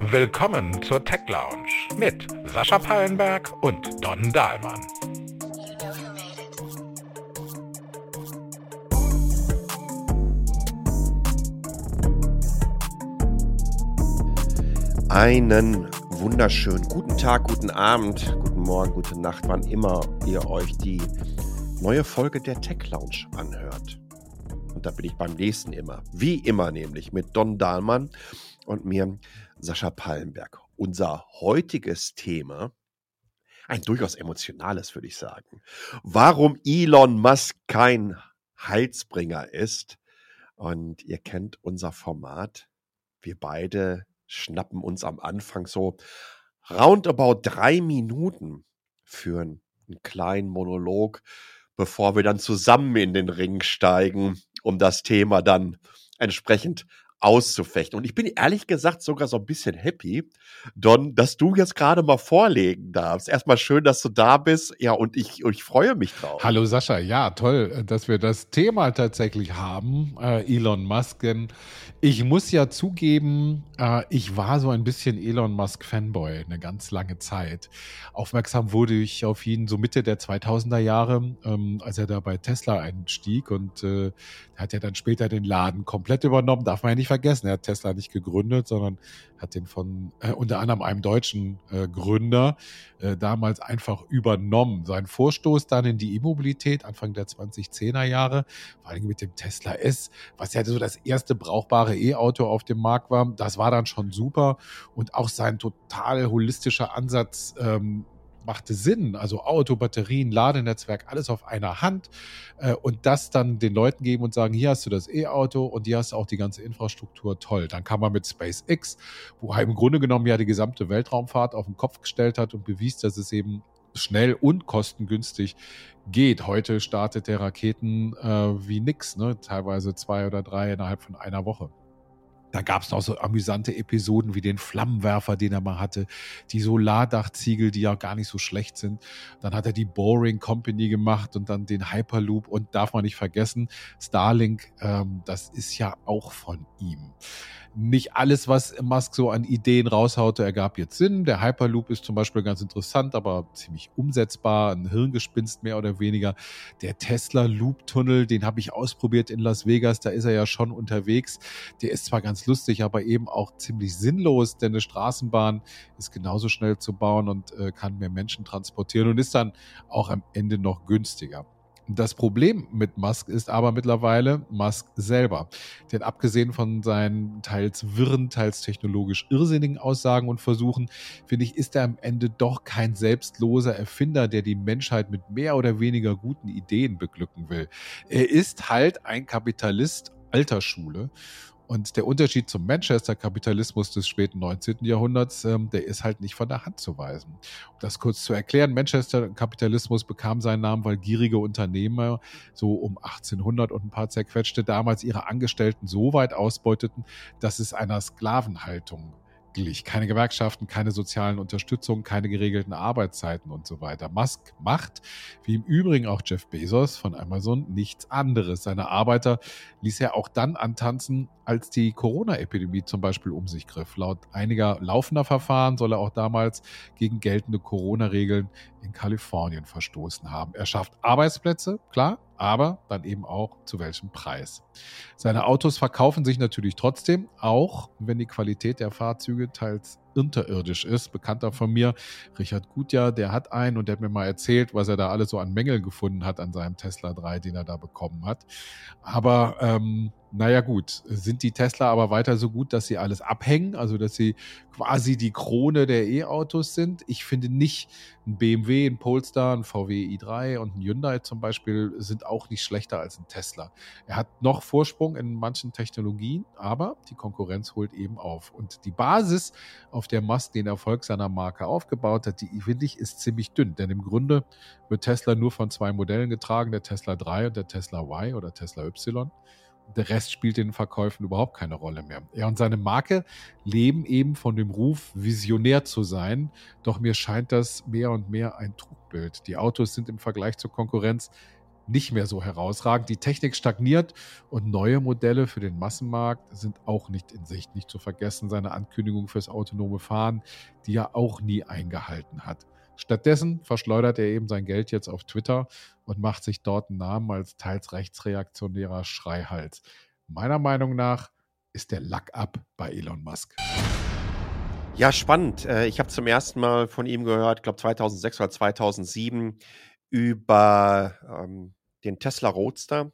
Willkommen zur Tech Lounge mit Sascha Pallenberg und Don Dahlmann. Einen wunderschönen guten Tag, guten Abend, guten Morgen, gute Nacht, wann immer ihr euch die neue Folge der Tech Lounge anhört. Und da bin ich beim nächsten immer. Wie immer nämlich mit Don Dahlmann und mir Sascha Pallenberg. Unser heutiges Thema, ein durchaus emotionales, würde ich sagen. Warum Elon Musk kein Heilsbringer ist. Und ihr kennt unser Format. Wir beide schnappen uns am Anfang so roundabout drei Minuten für einen kleinen Monolog, bevor wir dann zusammen in den Ring steigen, um das Thema dann entsprechend auszufechten. Und ich bin ehrlich gesagt sogar so ein bisschen happy, Don, dass du jetzt gerade mal vorlegen darfst. Erstmal schön, dass du da bist. Ja, und ich, ich freue mich drauf. Hallo Sascha, ja, toll, dass wir das Thema tatsächlich haben, äh, Elon Musk. Denn ich muss ja zugeben, äh, ich war so ein bisschen Elon Musk Fanboy eine ganz lange Zeit. Aufmerksam wurde ich auf ihn so Mitte der 2000er Jahre, ähm, als er da bei Tesla einstieg und äh, hat ja dann später den Laden komplett übernommen, darf man ja nicht vergessen. Er hat Tesla nicht gegründet, sondern hat den von äh, unter anderem einem deutschen äh, Gründer äh, damals einfach übernommen. Sein Vorstoß dann in die E-Mobilität Anfang der 2010er Jahre, vor allem mit dem Tesla S, was ja so das erste brauchbare E-Auto auf dem Markt war, das war dann schon super. Und auch sein total holistischer Ansatz, ähm, machte Sinn. Also Auto, Batterien, Ladenetzwerk, alles auf einer Hand äh, und das dann den Leuten geben und sagen, hier hast du das E-Auto und hier hast du auch die ganze Infrastruktur, toll. Dann kam man mit SpaceX, wo er im Grunde genommen ja die gesamte Weltraumfahrt auf den Kopf gestellt hat und bewies, dass es eben schnell und kostengünstig geht. Heute startet der Raketen äh, wie nix, ne? teilweise zwei oder drei innerhalb von einer Woche. Da gab es noch so amüsante Episoden wie den Flammenwerfer, den er mal hatte, die Solardachziegel, die ja gar nicht so schlecht sind. Dann hat er die Boring Company gemacht und dann den Hyperloop. Und darf man nicht vergessen, Starlink, ähm, das ist ja auch von ihm nicht alles, was Musk so an Ideen raushaute, ergab jetzt Sinn. Der Hyperloop ist zum Beispiel ganz interessant, aber ziemlich umsetzbar, ein Hirngespinst mehr oder weniger. Der Tesla Loop Tunnel, den habe ich ausprobiert in Las Vegas, da ist er ja schon unterwegs. Der ist zwar ganz lustig, aber eben auch ziemlich sinnlos, denn eine Straßenbahn ist genauso schnell zu bauen und äh, kann mehr Menschen transportieren und ist dann auch am Ende noch günstiger. Das Problem mit Musk ist aber mittlerweile Musk selber. Denn abgesehen von seinen teils wirren, teils technologisch irrsinnigen Aussagen und Versuchen, finde ich, ist er am Ende doch kein selbstloser Erfinder, der die Menschheit mit mehr oder weniger guten Ideen beglücken will. Er ist halt ein Kapitalist alter Schule und der Unterschied zum Manchester-Kapitalismus des späten 19. Jahrhunderts, ähm, der ist halt nicht von der Hand zu weisen. Um das kurz zu erklären, Manchester-Kapitalismus bekam seinen Namen, weil gierige Unternehmer so um 1800 und ein paar zerquetschte damals ihre Angestellten so weit ausbeuteten, dass es einer Sklavenhaltung glich. Keine Gewerkschaften, keine sozialen Unterstützung, keine geregelten Arbeitszeiten und so weiter. Musk macht, wie im Übrigen auch Jeff Bezos von Amazon, nichts anderes. Seine Arbeiter ließ er auch dann antanzen, als die Corona-Epidemie zum Beispiel um sich griff. Laut einiger laufender Verfahren soll er auch damals gegen geltende Corona-Regeln in Kalifornien verstoßen haben. Er schafft Arbeitsplätze, klar, aber dann eben auch zu welchem Preis. Seine Autos verkaufen sich natürlich trotzdem, auch wenn die Qualität der Fahrzeuge teils unterirdisch ist. Bekannter von mir, Richard Gutjahr, der hat einen und der hat mir mal erzählt, was er da alles so an Mängeln gefunden hat an seinem Tesla 3, den er da bekommen hat. Aber ähm, naja gut, sind die Tesla aber weiter so gut, dass sie alles abhängen, also dass sie quasi die Krone der E-Autos sind? Ich finde nicht, ein BMW, ein Polestar, ein VW i3 und ein Hyundai zum Beispiel sind auch nicht schlechter als ein Tesla. Er hat noch Vorsprung in manchen Technologien, aber die Konkurrenz holt eben auf. Und die Basis, auf der Musk den Erfolg seiner Marke aufgebaut hat, die finde ich ist ziemlich dünn, denn im Grunde wird Tesla nur von zwei Modellen getragen, der Tesla 3 und der Tesla Y oder Tesla Y. Der Rest spielt in den Verkäufen überhaupt keine Rolle mehr. Er und seine Marke leben eben von dem Ruf, visionär zu sein. Doch mir scheint das mehr und mehr ein Trugbild. Die Autos sind im Vergleich zur Konkurrenz nicht mehr so herausragend. Die Technik stagniert und neue Modelle für den Massenmarkt sind auch nicht in Sicht. Nicht zu vergessen seine Ankündigung fürs autonome Fahren, die er auch nie eingehalten hat. Stattdessen verschleudert er eben sein Geld jetzt auf Twitter und macht sich dort einen Namen als teils rechtsreaktionärer Schreihals. Meiner Meinung nach ist der Lack ab bei Elon Musk. Ja, spannend. Äh, ich habe zum ersten Mal von ihm gehört, ich glaube 2006 oder 2007, über ähm, den Tesla Roadster.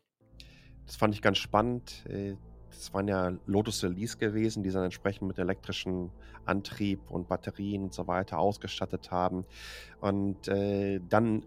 Das fand ich ganz spannend. Äh, das waren ja Lotus Elise gewesen, die dann entsprechend mit elektrischen Antrieb und Batterien und so weiter ausgestattet haben. Und äh, dann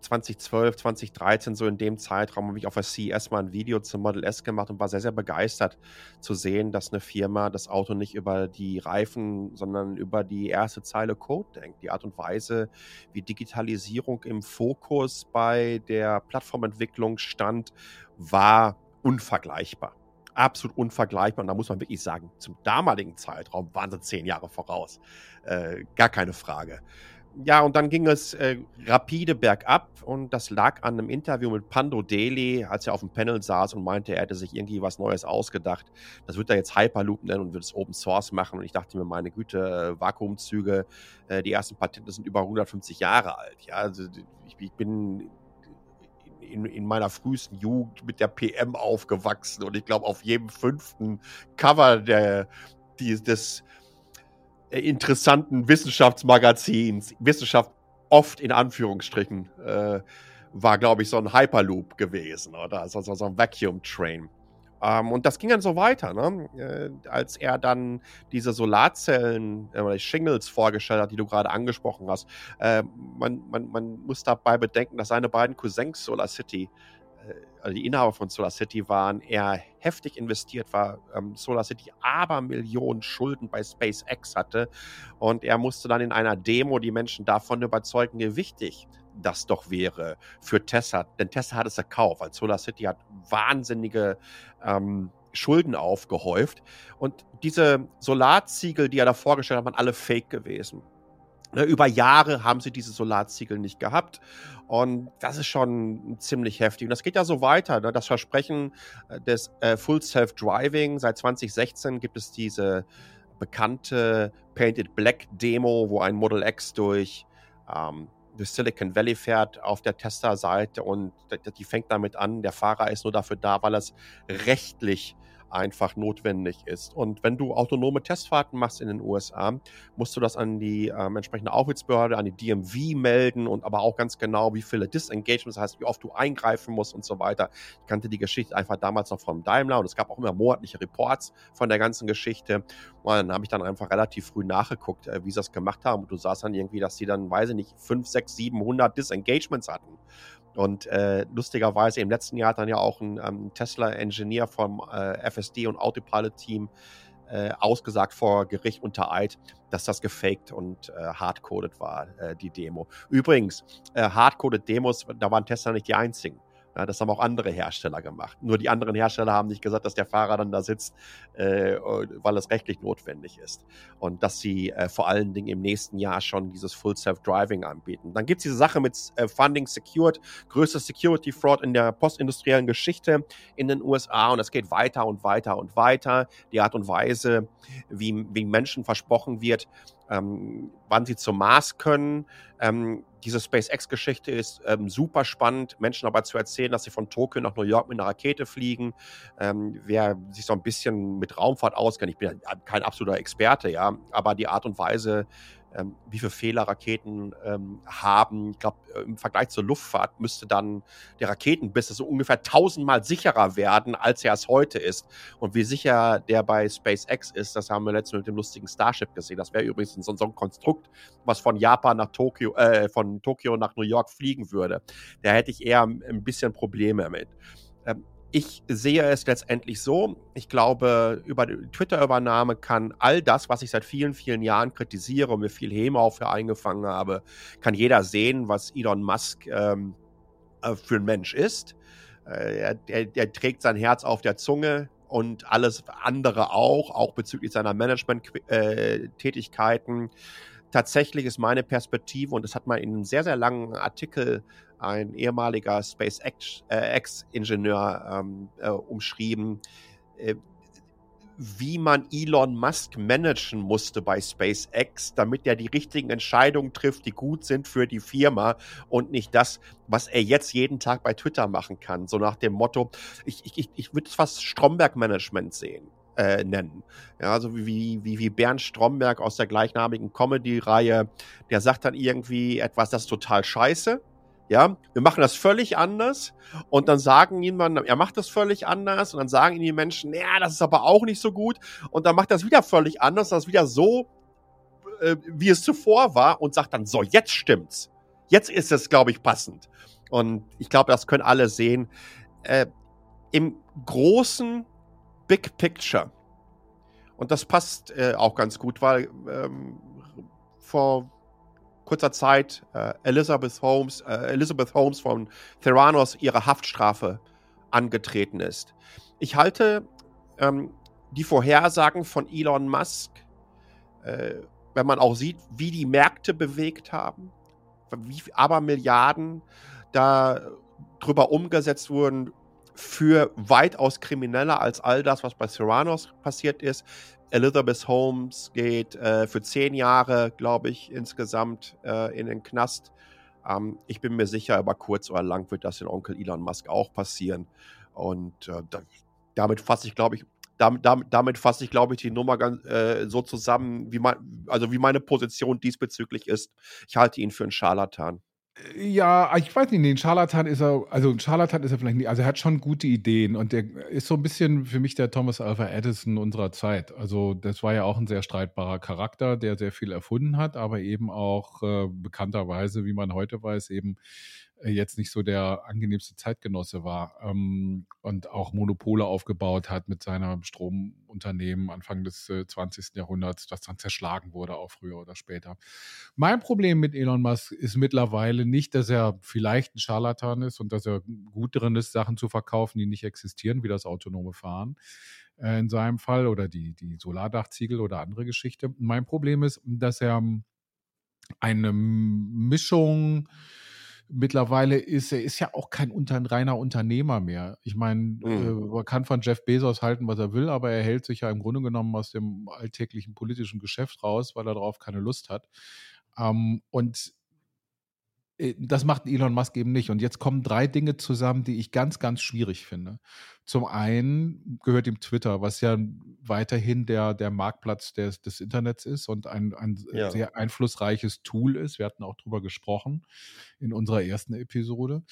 2012, 2013, so in dem Zeitraum, habe ich auf der CES mal ein Video zum Model S gemacht und war sehr, sehr begeistert zu sehen, dass eine Firma das Auto nicht über die Reifen, sondern über die erste Zeile Code denkt. Die Art und Weise, wie Digitalisierung im Fokus bei der Plattformentwicklung stand, war unvergleichbar absolut unvergleichbar. Und da muss man wirklich sagen, zum damaligen Zeitraum waren sie zehn Jahre voraus. Äh, gar keine Frage. Ja, und dann ging es äh, rapide bergab und das lag an einem Interview mit Pando Daly, als er auf dem Panel saß und meinte, er hätte sich irgendwie was Neues ausgedacht. Das wird er jetzt Hyperloop nennen und wird es Open Source machen. Und ich dachte mir, meine Güte, äh, Vakuumzüge, äh, die ersten Patente sind über 150 Jahre alt. Ja, also ich, ich bin in, in, meiner frühesten Jugend mit der PM aufgewachsen und ich glaube, auf jedem fünften Cover der, die, des interessanten Wissenschaftsmagazins, Wissenschaft oft in Anführungsstrichen, äh, war, glaube ich, so ein Hyperloop gewesen oder so, so, so ein Vacuum Train. Ähm, und das ging dann so weiter, ne? äh, als er dann diese Solarzellen, äh, Shingles vorgestellt hat, die du gerade angesprochen hast. Äh, man, man, man muss dabei bedenken, dass seine beiden Cousins Solar City äh, also die Inhaber von Solar City waren, er heftig investiert war, ähm, Solar City aber Millionen Schulden bei SpaceX hatte und er musste dann in einer Demo die Menschen davon überzeugen, wie wichtig das doch wäre für Tesla. Denn Tesla hat es erkauft, weil Solar City hat wahnsinnige ähm, Schulden aufgehäuft und diese Solarziegel, die er da vorgestellt hat, waren alle fake gewesen. Ne, über Jahre haben sie diese Solarziegel nicht gehabt. Und das ist schon ziemlich heftig. Und das geht ja so weiter. Ne? Das Versprechen äh, des äh, Full Self-Driving. Seit 2016 gibt es diese bekannte Painted Black Demo, wo ein Model X durch, ähm, durch Silicon Valley fährt auf der Tesla-Seite. Und die fängt damit an, der Fahrer ist nur dafür da, weil es rechtlich einfach notwendig ist. Und wenn du autonome Testfahrten machst in den USA, musst du das an die ähm, entsprechende Aufsichtsbehörde, an die DMV melden und aber auch ganz genau, wie viele Disengagements, das heißt, wie oft du eingreifen musst und so weiter. Ich kannte die Geschichte einfach damals noch von Daimler und es gab auch immer monatliche Reports von der ganzen Geschichte. Und dann habe ich dann einfach relativ früh nachgeguckt, äh, wie sie das gemacht haben. Und du sahst dann irgendwie, dass die dann, weiß ich nicht, 5, 6, 700 Disengagements hatten. Und äh, lustigerweise im letzten Jahr hat dann ja auch ein ähm, Tesla-Engineer vom äh, FSD und Autopilot-Team äh, ausgesagt vor Gericht unter Eid, dass das gefaked und äh, hardcoded war, äh, die Demo. Übrigens, äh, hardcoded Demos, da waren Tesla nicht die einzigen. Ja, das haben auch andere Hersteller gemacht. Nur die anderen Hersteller haben nicht gesagt, dass der Fahrer dann da sitzt, äh, weil es rechtlich notwendig ist. Und dass sie äh, vor allen Dingen im nächsten Jahr schon dieses Full Self-Driving anbieten. Dann gibt es diese Sache mit äh, Funding Secured, größte Security Fraud in der postindustriellen Geschichte in den USA. Und es geht weiter und weiter und weiter. Die Art und Weise, wie, wie Menschen versprochen wird, ähm, wann sie zum Mars können. Ähm, diese SpaceX-Geschichte ist ähm, super spannend, Menschen aber zu erzählen, dass sie von Tokio nach New York mit einer Rakete fliegen. Ähm, wer sich so ein bisschen mit Raumfahrt auskennt, ich bin ja kein absoluter Experte, ja, aber die Art und Weise, ähm, wie viele Fehler Raketen ähm, haben. Ich glaube, äh, im Vergleich zur Luftfahrt müsste dann der Raketenbiss so ungefähr tausendmal sicherer werden, als er es heute ist. Und wie sicher der bei SpaceX ist, das haben wir letztens mit dem lustigen Starship gesehen. Das wäre übrigens so, so, ein Konstrukt, was von Japan nach Tokio, äh, von Tokio nach New York fliegen würde. Da hätte ich eher ein bisschen Probleme mit. Ähm, ich sehe es letztendlich so. Ich glaube, über die Twitter-Übernahme kann all das, was ich seit vielen, vielen Jahren kritisiere und mir viel Häme für eingefangen habe, kann jeder sehen, was Elon Musk ähm, äh, für ein Mensch ist. Äh, er, er, er, trägt sein Herz auf der Zunge und alles andere auch, auch bezüglich seiner Management-Tätigkeiten. Äh, tatsächlich ist meine Perspektive, und das hat mal in einem sehr, sehr langen Artikel ein ehemaliger SpaceX-Ingenieur äh, ähm, äh, umschrieben, äh, wie man Elon Musk managen musste bei SpaceX, damit er die richtigen Entscheidungen trifft, die gut sind für die Firma und nicht das, was er jetzt jeden Tag bei Twitter machen kann. So nach dem Motto, ich, ich, ich würde fast Stromberg-Management sehen. Äh, nennen. Ja, also wie, wie, wie Bernd Stromberg aus der gleichnamigen Comedy-Reihe, der sagt dann irgendwie etwas, das ist total scheiße. Ja, wir machen das völlig anders und dann sagen jemand, er macht das völlig anders und dann sagen ihm die Menschen, ja, das ist aber auch nicht so gut und dann macht das wieder völlig anders, das wieder so, äh, wie es zuvor war und sagt dann, so, jetzt stimmt's. Jetzt ist es, glaube ich, passend. Und ich glaube, das können alle sehen. Äh, Im großen Big Picture, und das passt äh, auch ganz gut, weil ähm, vor kurzer Zeit äh, Elizabeth Holmes, äh, Elizabeth Holmes von Theranos ihre Haftstrafe angetreten ist. Ich halte ähm, die Vorhersagen von Elon Musk, äh, wenn man auch sieht, wie die Märkte bewegt haben, wie aber Milliarden da drüber umgesetzt wurden, für weitaus krimineller als all das, was bei Theranos passiert ist. Elizabeth Holmes geht äh, für zehn Jahre, glaube ich, insgesamt äh, in den Knast. Ähm, ich bin mir sicher, aber kurz oder lang wird das in Onkel Elon Musk auch passieren. Und äh, da, damit fasse ich, glaube ich, damit, damit, damit fasse ich, glaube ich, die Nummer ganz, äh, so zusammen, wie mein, also wie meine Position diesbezüglich ist. Ich halte ihn für einen Scharlatan. Ja, ich weiß nicht, nee, ein Scharlatan ist er, also ein Scharlatan ist er vielleicht nicht, also er hat schon gute Ideen und der ist so ein bisschen für mich der Thomas Alva Edison unserer Zeit. Also das war ja auch ein sehr streitbarer Charakter, der sehr viel erfunden hat, aber eben auch äh, bekannterweise, wie man heute weiß, eben jetzt nicht so der angenehmste Zeitgenosse war ähm, und auch Monopole aufgebaut hat mit seinem Stromunternehmen Anfang des äh, 20. Jahrhunderts, das dann zerschlagen wurde, auch früher oder später. Mein Problem mit Elon Musk ist mittlerweile nicht, dass er vielleicht ein Scharlatan ist und dass er gut drin ist, Sachen zu verkaufen, die nicht existieren, wie das autonome Fahren äh, in seinem Fall oder die, die Solardachziegel oder andere Geschichte. Mein Problem ist, dass er eine Mischung mittlerweile ist er ist ja auch kein unter, reiner Unternehmer mehr. Ich meine, mhm. äh, man kann von Jeff Bezos halten, was er will, aber er hält sich ja im Grunde genommen aus dem alltäglichen politischen Geschäft raus, weil er darauf keine Lust hat. Ähm, und das macht Elon Musk eben nicht. Und jetzt kommen drei Dinge zusammen, die ich ganz, ganz schwierig finde. Zum einen gehört ihm Twitter, was ja weiterhin der, der Marktplatz des, des Internets ist und ein, ein ja. sehr einflussreiches Tool ist. Wir hatten auch drüber gesprochen in unserer ersten Episode.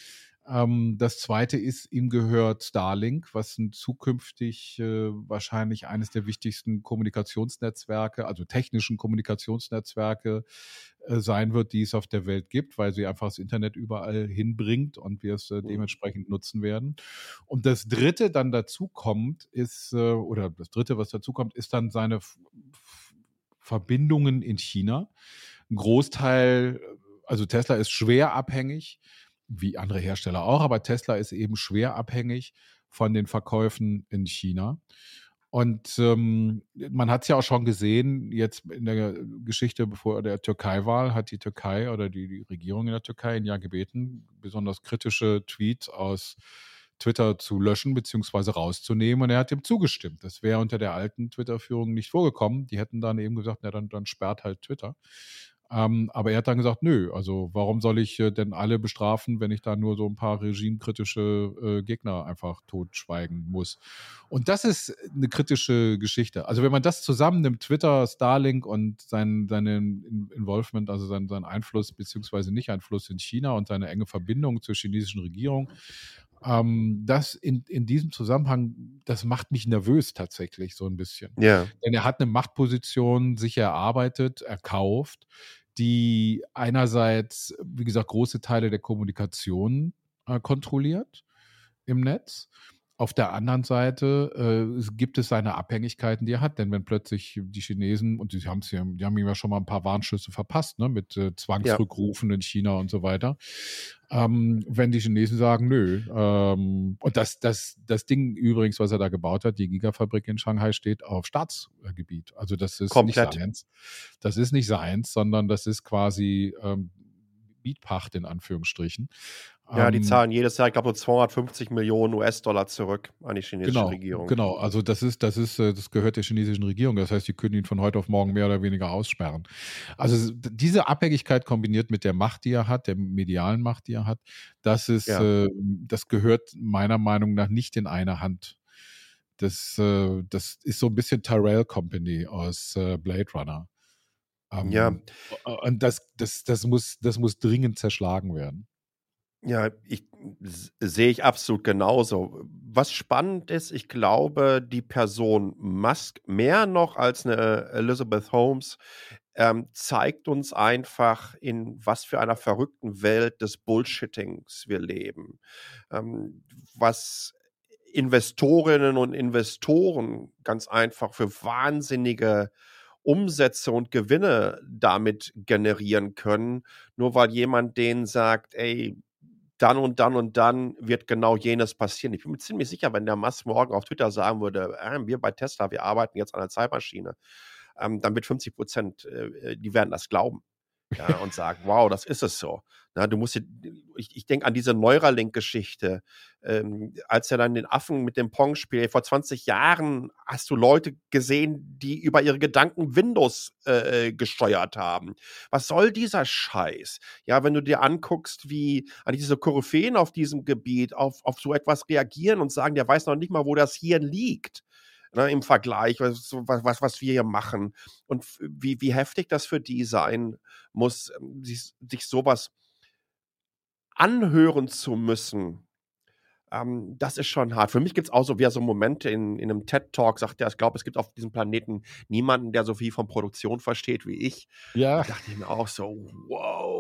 Ähm, das zweite ist, ihm gehört Starlink, was ein zukünftig äh, wahrscheinlich eines der wichtigsten Kommunikationsnetzwerke, also technischen Kommunikationsnetzwerke äh, sein wird, die es auf der Welt gibt, weil sie einfach das Internet überall hinbringt und wir es äh, mhm. dementsprechend nutzen werden. Und das dritte dann dazu kommt, ist, äh, oder das dritte, was dazu kommt, ist dann seine F Verbindungen in China. Ein Großteil, also Tesla ist schwer abhängig wie andere Hersteller auch, aber Tesla ist eben schwer abhängig von den Verkäufen in China. Und ähm, man hat es ja auch schon gesehen, jetzt in der Geschichte bevor der Türkei-Wahl hat die Türkei oder die, die Regierung in der Türkei ihn ja gebeten, besonders kritische Tweets aus Twitter zu löschen bzw. rauszunehmen. Und er hat dem zugestimmt. Das wäre unter der alten Twitter-Führung nicht vorgekommen. Die hätten dann eben gesagt, na dann, dann sperrt halt Twitter. Ähm, aber er hat dann gesagt, nö, also warum soll ich äh, denn alle bestrafen, wenn ich da nur so ein paar regimekritische äh, Gegner einfach totschweigen muss? Und das ist eine kritische Geschichte. Also wenn man das zusammennimmt, Twitter, Starlink und sein, seinen Involvement, also sein, sein Einfluss beziehungsweise Nicht-Einfluss in China und seine enge Verbindung zur chinesischen Regierung, ähm, das in, in diesem Zusammenhang, das macht mich nervös tatsächlich so ein bisschen. Ja. Denn er hat eine Machtposition sich erarbeitet, erkauft, die einerseits, wie gesagt, große Teile der Kommunikation äh, kontrolliert im Netz auf der anderen Seite äh, gibt es seine Abhängigkeiten, die er hat. Denn wenn plötzlich die Chinesen, und die, haben's ja, die haben ihm ja schon mal ein paar Warnschüsse verpasst, ne, mit äh, Zwangsrückrufen ja. in China und so weiter. Ähm, wenn die Chinesen sagen, nö. Ähm, und das, das, das Ding übrigens, was er da gebaut hat, die Gigafabrik in Shanghai, steht auf Staatsgebiet. Also das ist Komplett. nicht seins. Das ist nicht seins, sondern das ist quasi ähm, Mietpacht in Anführungsstrichen. Ja, die ähm, zahlen jedes Jahr, ich glaube, so 250 Millionen US-Dollar zurück an die chinesische genau, Regierung. Genau, also das ist, das ist, äh, das gehört der chinesischen Regierung. Das heißt, die können ihn von heute auf morgen mehr oder weniger aussperren. Also diese Abhängigkeit kombiniert mit der Macht, die er hat, der medialen Macht, die er hat, das ist, ja. äh, das gehört meiner Meinung nach nicht in eine Hand. Das, äh, das ist so ein bisschen Tyrell Company aus Blade Runner. Ähm, ja. Und das, das, das, muss, das muss dringend zerschlagen werden. Ja, ich sehe ich absolut genauso. Was spannend ist, ich glaube, die Person Musk mehr noch als eine Elizabeth Holmes ähm, zeigt uns einfach, in was für einer verrückten Welt des Bullshittings wir leben. Ähm, was Investorinnen und Investoren ganz einfach für wahnsinnige Umsätze und Gewinne damit generieren können, nur weil jemand denen sagt, ey, dann und dann und dann wird genau jenes passieren. Ich bin mir ziemlich sicher, wenn der Musk morgen auf Twitter sagen würde, äh, wir bei Tesla, wir arbeiten jetzt an einer Zeitmaschine, ähm, dann wird 50 Prozent, äh, die werden das glauben ja, und sagen, wow, das ist es so. Na, du musst, ich, ich denke an diese Neuralink-Geschichte, ähm, als er dann den Affen mit dem Pong spielt. Vor 20 Jahren hast du Leute gesehen, die über ihre Gedanken Windows äh, gesteuert haben. Was soll dieser Scheiß? Ja, wenn du dir anguckst, wie an diese Koryphäen auf diesem Gebiet auf, auf so etwas reagieren und sagen, der weiß noch nicht mal, wo das Hirn liegt ne, im Vergleich, was, was, was wir hier machen und wie, wie heftig das für die sein muss, ähm, sich, sich sowas anhören zu müssen, ähm, das ist schon hart. Für mich gibt es auch so wieder so Momente in, in einem TED-Talk, sagt er, ich glaube, es gibt auf diesem Planeten niemanden, der so viel von Produktion versteht wie ich. Ja. Da dachte ich mir auch so, wow,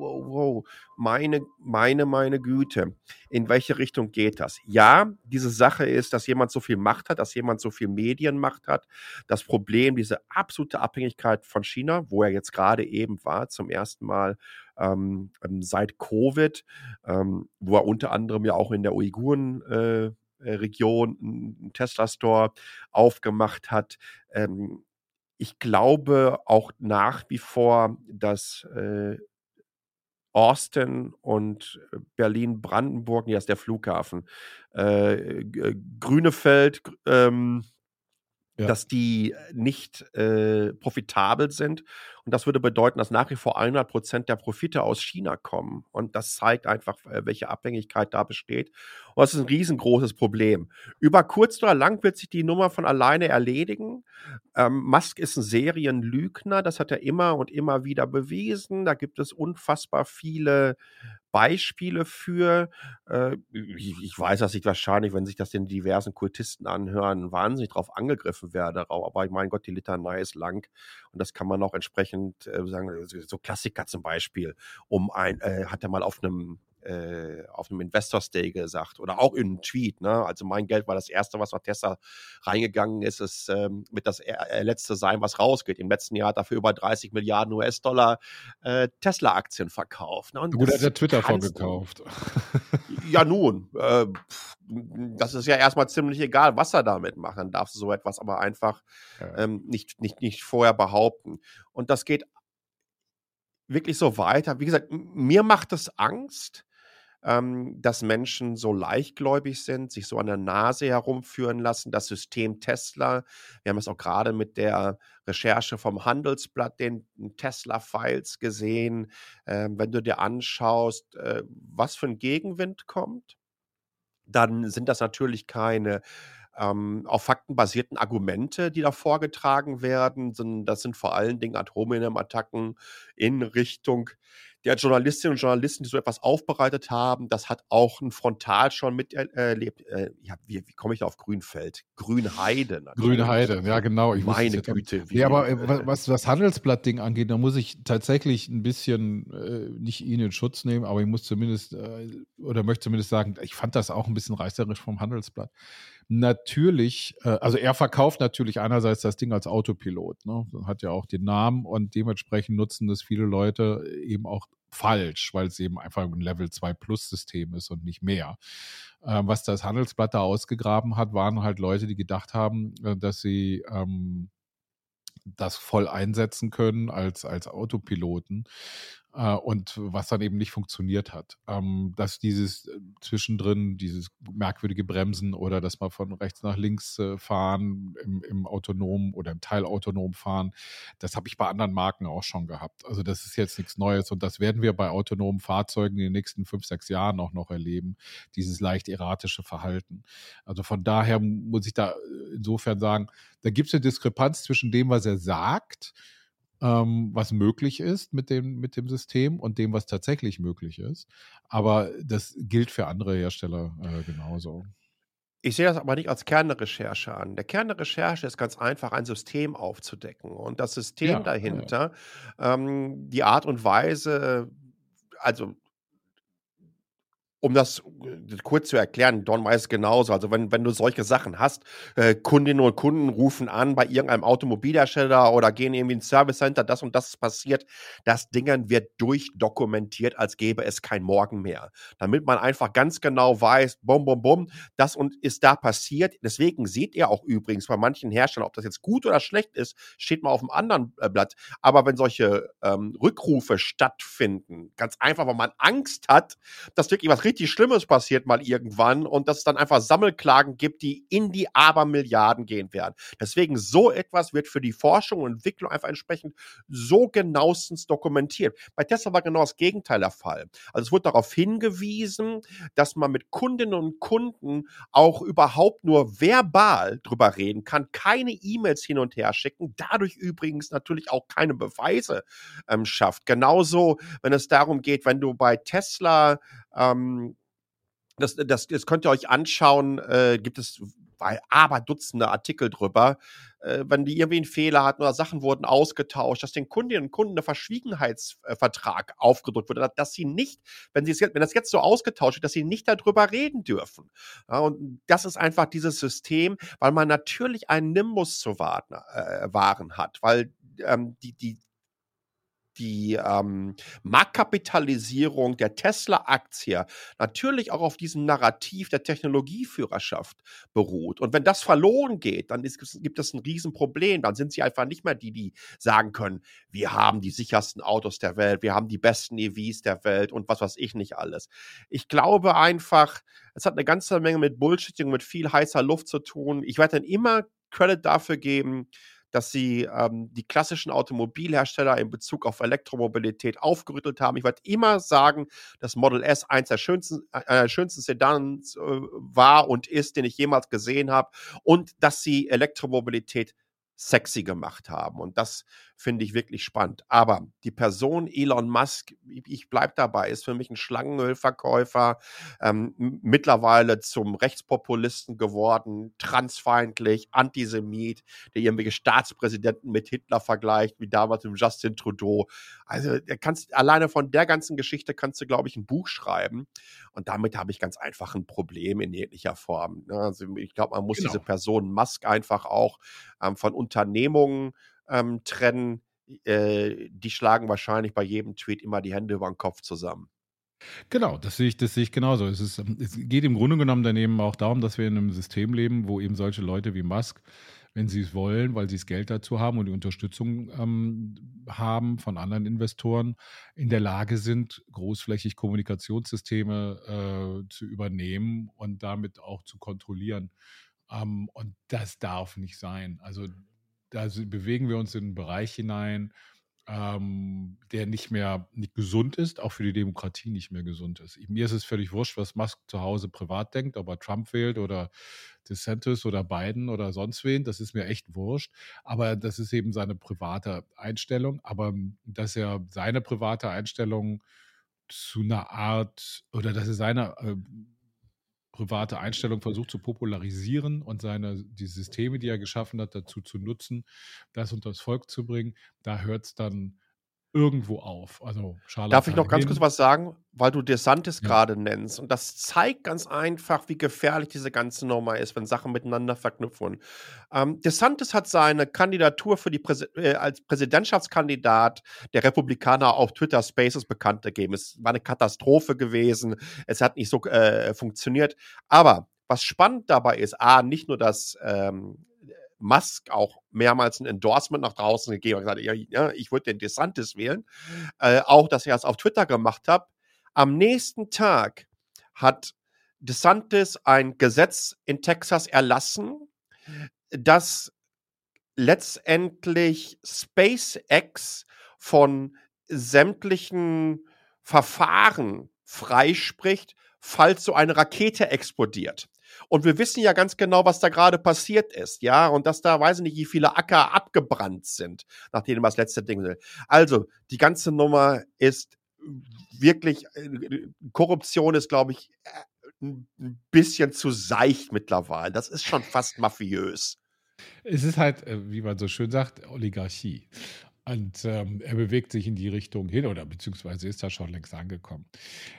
wow, wow. Meine, meine, meine Güte. In welche Richtung geht das? Ja, diese Sache ist, dass jemand so viel Macht hat, dass jemand so viel Medienmacht hat. Das Problem, diese absolute Abhängigkeit von China, wo er jetzt gerade eben war, zum ersten Mal ähm, ähm, seit Covid, ähm, wo er unter anderem ja auch in der Uiguren äh Region einen Tesla-Store aufgemacht hat. Ähm, ich glaube auch nach wie vor, dass äh, Austin und Berlin-Brandenburg, nee, das ist der Flughafen, äh, Grünefeld, ähm, ja. dass die nicht äh, profitabel sind. Und das würde bedeuten, dass nach wie vor 100 Prozent der Profite aus China kommen. Und das zeigt einfach, äh, welche Abhängigkeit da besteht. Und das ist ein riesengroßes Problem. Über kurz oder lang wird sich die Nummer von alleine erledigen. Ähm, Musk ist ein Serienlügner. Das hat er immer und immer wieder bewiesen. Da gibt es unfassbar viele Beispiele für. Äh, ich, ich, weiß, dass ich wahrscheinlich, wenn sich das den diversen Kultisten anhören, wahnsinnig drauf angegriffen werde. Aber ich mein Gott, die Litanei ist lang und das kann man auch entsprechend äh, sagen. So Klassiker zum Beispiel, um ein, äh, hat er mal auf einem äh, auf einem Investors Day gesagt oder auch in einem Tweet. Ne? Also mein Geld war das erste, was nach Tesla reingegangen ist, ist ähm, mit das äh, letzte sein, was rausgeht. Im letzten Jahr hat er für über 30 Milliarden US-Dollar äh, Tesla-Aktien verkauft. Ne? Gut, hat er Twitter vorgekauft. Ja, nun, äh, das ist ja erstmal ziemlich egal, was er damit macht. Dann darfst du so etwas aber einfach ja. ähm, nicht, nicht, nicht vorher behaupten. Und das geht wirklich so weiter. Wie gesagt, mir macht es Angst, ähm, dass Menschen so leichtgläubig sind, sich so an der Nase herumführen lassen. Das System Tesla, wir haben es auch gerade mit der Recherche vom Handelsblatt, den Tesla-Files gesehen. Ähm, wenn du dir anschaust, äh, was für ein Gegenwind kommt, dann sind das natürlich keine ähm, auf Fakten basierten Argumente, die da vorgetragen werden, sondern das sind vor allen Dingen Ad hominem-Attacken in Richtung der Journalistinnen und Journalisten, die so etwas aufbereitet haben, das hat auch ein Frontal schon miterlebt. Äh, ja, wie, wie komme ich da auf Grünfeld? Grünheide. Natürlich. Grünheide, ja genau. Ich Meine Güte. Ja, aber äh, was das Handelsblatt-Ding angeht, da muss ich tatsächlich ein bisschen äh, nicht ihn in Schutz nehmen, aber ich muss zumindest äh, oder möchte zumindest sagen, ich fand das auch ein bisschen reißerisch vom Handelsblatt natürlich, äh, also er verkauft natürlich einerseits das Ding als Autopilot, ne? hat ja auch den Namen und dementsprechend nutzen das viele Leute eben auch falsch, weil es eben einfach ein Level 2 Plus System ist und nicht mehr. Ähm, was das Handelsblatt da ausgegraben hat, waren halt Leute, die gedacht haben, äh, dass sie ähm, das voll einsetzen können als, als Autopiloten und was dann eben nicht funktioniert hat. Ähm, dass dieses äh, zwischendrin, dieses merkwürdige Bremsen oder dass man von rechts nach links äh, fahren im, im autonomen oder im teilautonom fahren, das habe ich bei anderen Marken auch schon gehabt. Also das ist jetzt nichts Neues und das werden wir bei autonomen Fahrzeugen in den nächsten fünf, sechs Jahren auch noch erleben, dieses leicht erratische Verhalten. Also von daher muss ich da äh, insofern sagen, da gibt es eine Diskrepanz zwischen dem, was er sagt, ähm, was möglich ist mit dem, mit dem System und dem, was tatsächlich möglich ist. Aber das gilt für andere Hersteller äh, genauso. Ich sehe das aber nicht als Kern der Recherche an. Der Kern der Recherche ist ganz einfach, ein System aufzudecken. Und das System ja, dahinter, ja. ähm, die Art und Weise, also um das äh, kurz zu erklären, Don weiß genauso. Also wenn, wenn du solche Sachen hast, äh, Kundinnen und Kunden rufen an bei irgendeinem Automobilhersteller oder gehen irgendwie ins Service Center, das und das passiert, das Dingen wird durchdokumentiert, als gäbe es kein Morgen mehr. Damit man einfach ganz genau weiß, bum, bum, bum, das und ist da passiert. Deswegen seht ihr auch übrigens bei manchen Herstellern, ob das jetzt gut oder schlecht ist, steht mal auf dem anderen äh, Blatt. Aber wenn solche ähm, Rückrufe stattfinden, ganz einfach, weil man Angst hat, dass wirklich was richtig Schlimmes passiert mal irgendwann und dass es dann einfach Sammelklagen gibt, die in die Abermilliarden gehen werden. Deswegen so etwas wird für die Forschung und Entwicklung einfach entsprechend so genauestens dokumentiert. Bei Tesla war genau das Gegenteil der Fall. Also es wurde darauf hingewiesen, dass man mit Kundinnen und Kunden auch überhaupt nur verbal drüber reden kann, keine E-Mails hin und her schicken, dadurch übrigens natürlich auch keine Beweise ähm, schafft. Genauso, wenn es darum geht, wenn du bei Tesla ähm, das, das, das könnt ihr euch anschauen, äh, gibt es aber Dutzende Artikel drüber, äh, wenn die irgendwie einen Fehler hatten oder Sachen wurden ausgetauscht, dass den Kundinnen und Kunden ein Verschwiegenheitsvertrag aufgedrückt wurde, dass sie nicht, wenn sie es jetzt, wenn das jetzt so ausgetauscht wird, dass sie nicht darüber reden dürfen. Ja, und das ist einfach dieses System, weil man natürlich einen Nimbus zu warten, äh, wahren hat, weil ähm, die, die die ähm, Marktkapitalisierung der Tesla-Aktie natürlich auch auf diesem Narrativ der Technologieführerschaft beruht. Und wenn das verloren geht, dann ist, gibt es ein Riesenproblem. Dann sind sie einfach nicht mehr die, die sagen können, wir haben die sichersten Autos der Welt, wir haben die besten EVs der Welt und was weiß ich nicht alles. Ich glaube einfach, es hat eine ganze Menge mit Bullshitting, mit viel heißer Luft zu tun. Ich werde dann immer Credit dafür geben, dass sie ähm, die klassischen Automobilhersteller in Bezug auf Elektromobilität aufgerüttelt haben. Ich werde immer sagen, dass Model S eins der schönsten, äh, der schönsten Sedans äh, war und ist, den ich jemals gesehen habe, und dass sie Elektromobilität sexy gemacht haben. Und das finde ich wirklich spannend. Aber die Person Elon Musk, ich bleibe dabei, ist für mich ein Schlangenölverkäufer, ähm, mittlerweile zum Rechtspopulisten geworden, transfeindlich, Antisemit, der irgendwelche Staatspräsidenten mit Hitler vergleicht, wie damals mit Justin Trudeau. Also kannst, alleine von der ganzen Geschichte kannst du, glaube ich, ein Buch schreiben. Und damit habe ich ganz einfach ein Problem in jeglicher Form. Ne? Also ich glaube, man muss genau. diese Person Musk einfach auch ähm, von Unternehmungen ähm, trennen, äh, die schlagen wahrscheinlich bei jedem Tweet immer die Hände über den Kopf zusammen. Genau, das sehe ich, das sehe ich genauso. Es, ist, ähm, es geht im Grunde genommen daneben auch darum, dass wir in einem System leben, wo eben solche Leute wie Musk, wenn sie es wollen, weil sie das Geld dazu haben und die Unterstützung ähm, haben von anderen Investoren, in der Lage sind, großflächig Kommunikationssysteme äh, zu übernehmen und damit auch zu kontrollieren. Ähm, und das darf nicht sein. Also da bewegen wir uns in einen Bereich hinein, ähm, der nicht mehr nicht gesund ist, auch für die Demokratie nicht mehr gesund ist. Mir ist es völlig wurscht, was Musk zu Hause privat denkt, ob er Trump wählt oder DeSantis oder Biden oder sonst wen. Das ist mir echt wurscht. Aber das ist eben seine private Einstellung. Aber dass er seine private Einstellung zu einer Art oder dass er seine äh, private Einstellung versucht zu popularisieren und seine, die Systeme, die er geschaffen hat, dazu zu nutzen, das unter das Volk zu bringen, da hört es dann irgendwo auf. Also Darf ich noch ganz kurz was sagen, weil du DeSantis ja. gerade nennst? Und das zeigt ganz einfach, wie gefährlich diese ganze Nummer ist, wenn Sachen miteinander verknüpfen. Ähm, DeSantis hat seine Kandidatur für die Präse äh, als Präsidentschaftskandidat der Republikaner auf Twitter Spaces bekannt gegeben. Es war eine Katastrophe gewesen. Es hat nicht so äh, funktioniert. Aber was spannend dabei ist, A, nicht nur, dass ähm, Musk auch mehrmals ein Endorsement nach draußen gegeben und gesagt, ja, ich würde den DeSantis wählen. Äh, auch, dass er es auf Twitter gemacht hat. Am nächsten Tag hat DeSantis ein Gesetz in Texas erlassen, das letztendlich SpaceX von sämtlichen Verfahren freispricht, falls so eine Rakete explodiert. Und wir wissen ja ganz genau, was da gerade passiert ist, ja, und dass da, weiß ich nicht, wie viele Acker abgebrannt sind, nachdem das letzte Ding. Also, die ganze Nummer ist wirklich, äh, Korruption ist, glaube ich, äh, ein bisschen zu seicht mittlerweile. Das ist schon fast mafiös. Es ist halt, äh, wie man so schön sagt, Oligarchie. Und ähm, er bewegt sich in die Richtung hin oder beziehungsweise ist da schon längst angekommen.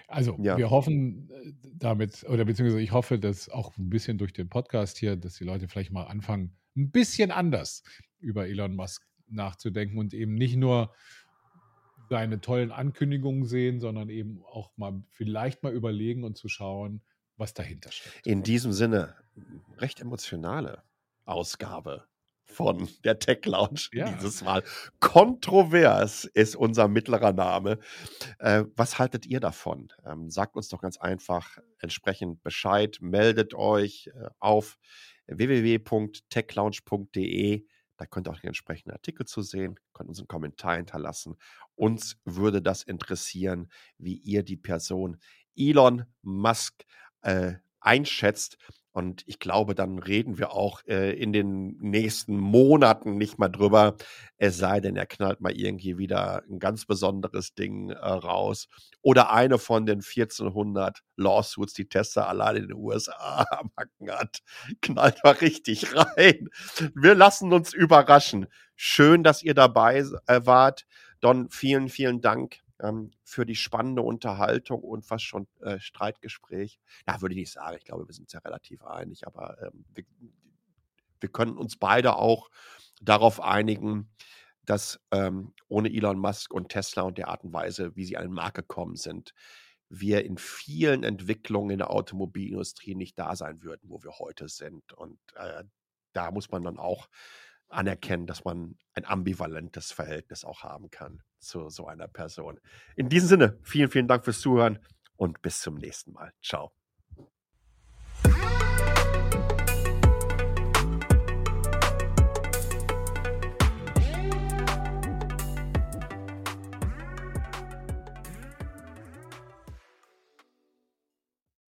Also ja. wir hoffen äh, damit, oder beziehungsweise ich hoffe, dass auch ein bisschen durch den Podcast hier, dass die Leute vielleicht mal anfangen, ein bisschen anders über Elon Musk nachzudenken und eben nicht nur seine tollen Ankündigungen sehen, sondern eben auch mal vielleicht mal überlegen und zu schauen, was dahinter steckt. In diesem Sinne, recht emotionale Ausgabe von der Tech Lounge ja. dieses Mal. Kontrovers ist unser mittlerer Name. Äh, was haltet ihr davon? Ähm, sagt uns doch ganz einfach entsprechend Bescheid. Meldet euch äh, auf www.techlounge.de. Da könnt ihr auch den entsprechenden Artikel zu sehen, könnt uns einen Kommentar hinterlassen. Uns würde das interessieren, wie ihr die Person Elon Musk äh, einschätzt und ich glaube, dann reden wir auch äh, in den nächsten Monaten nicht mal drüber. Es sei denn, er knallt mal irgendwie wieder ein ganz besonderes Ding äh, raus. Oder eine von den 1400 Lawsuits, die Tesla allein in den USA am Hacken hat, knallt mal richtig rein. Wir lassen uns überraschen. Schön, dass ihr dabei äh, wart. Don, vielen, vielen Dank ähm, für die spannende Unterhaltung und fast schon äh, Streitgespräch. Ja, würde ich nicht sagen. Ich glaube, wir sind ja relativ einig, aber ähm, wir, wir können uns beide auch darauf einigen, dass ähm, ohne Elon Musk und Tesla und der Art und Weise, wie sie an den Markt gekommen sind, wir in vielen Entwicklungen in der Automobilindustrie nicht da sein würden, wo wir heute sind. Und äh, da muss man dann auch anerkennen, dass man ein ambivalentes Verhältnis auch haben kann zu so einer Person. In diesem Sinne, vielen, vielen Dank fürs Zuhören und bis zum nächsten Mal. Ciao.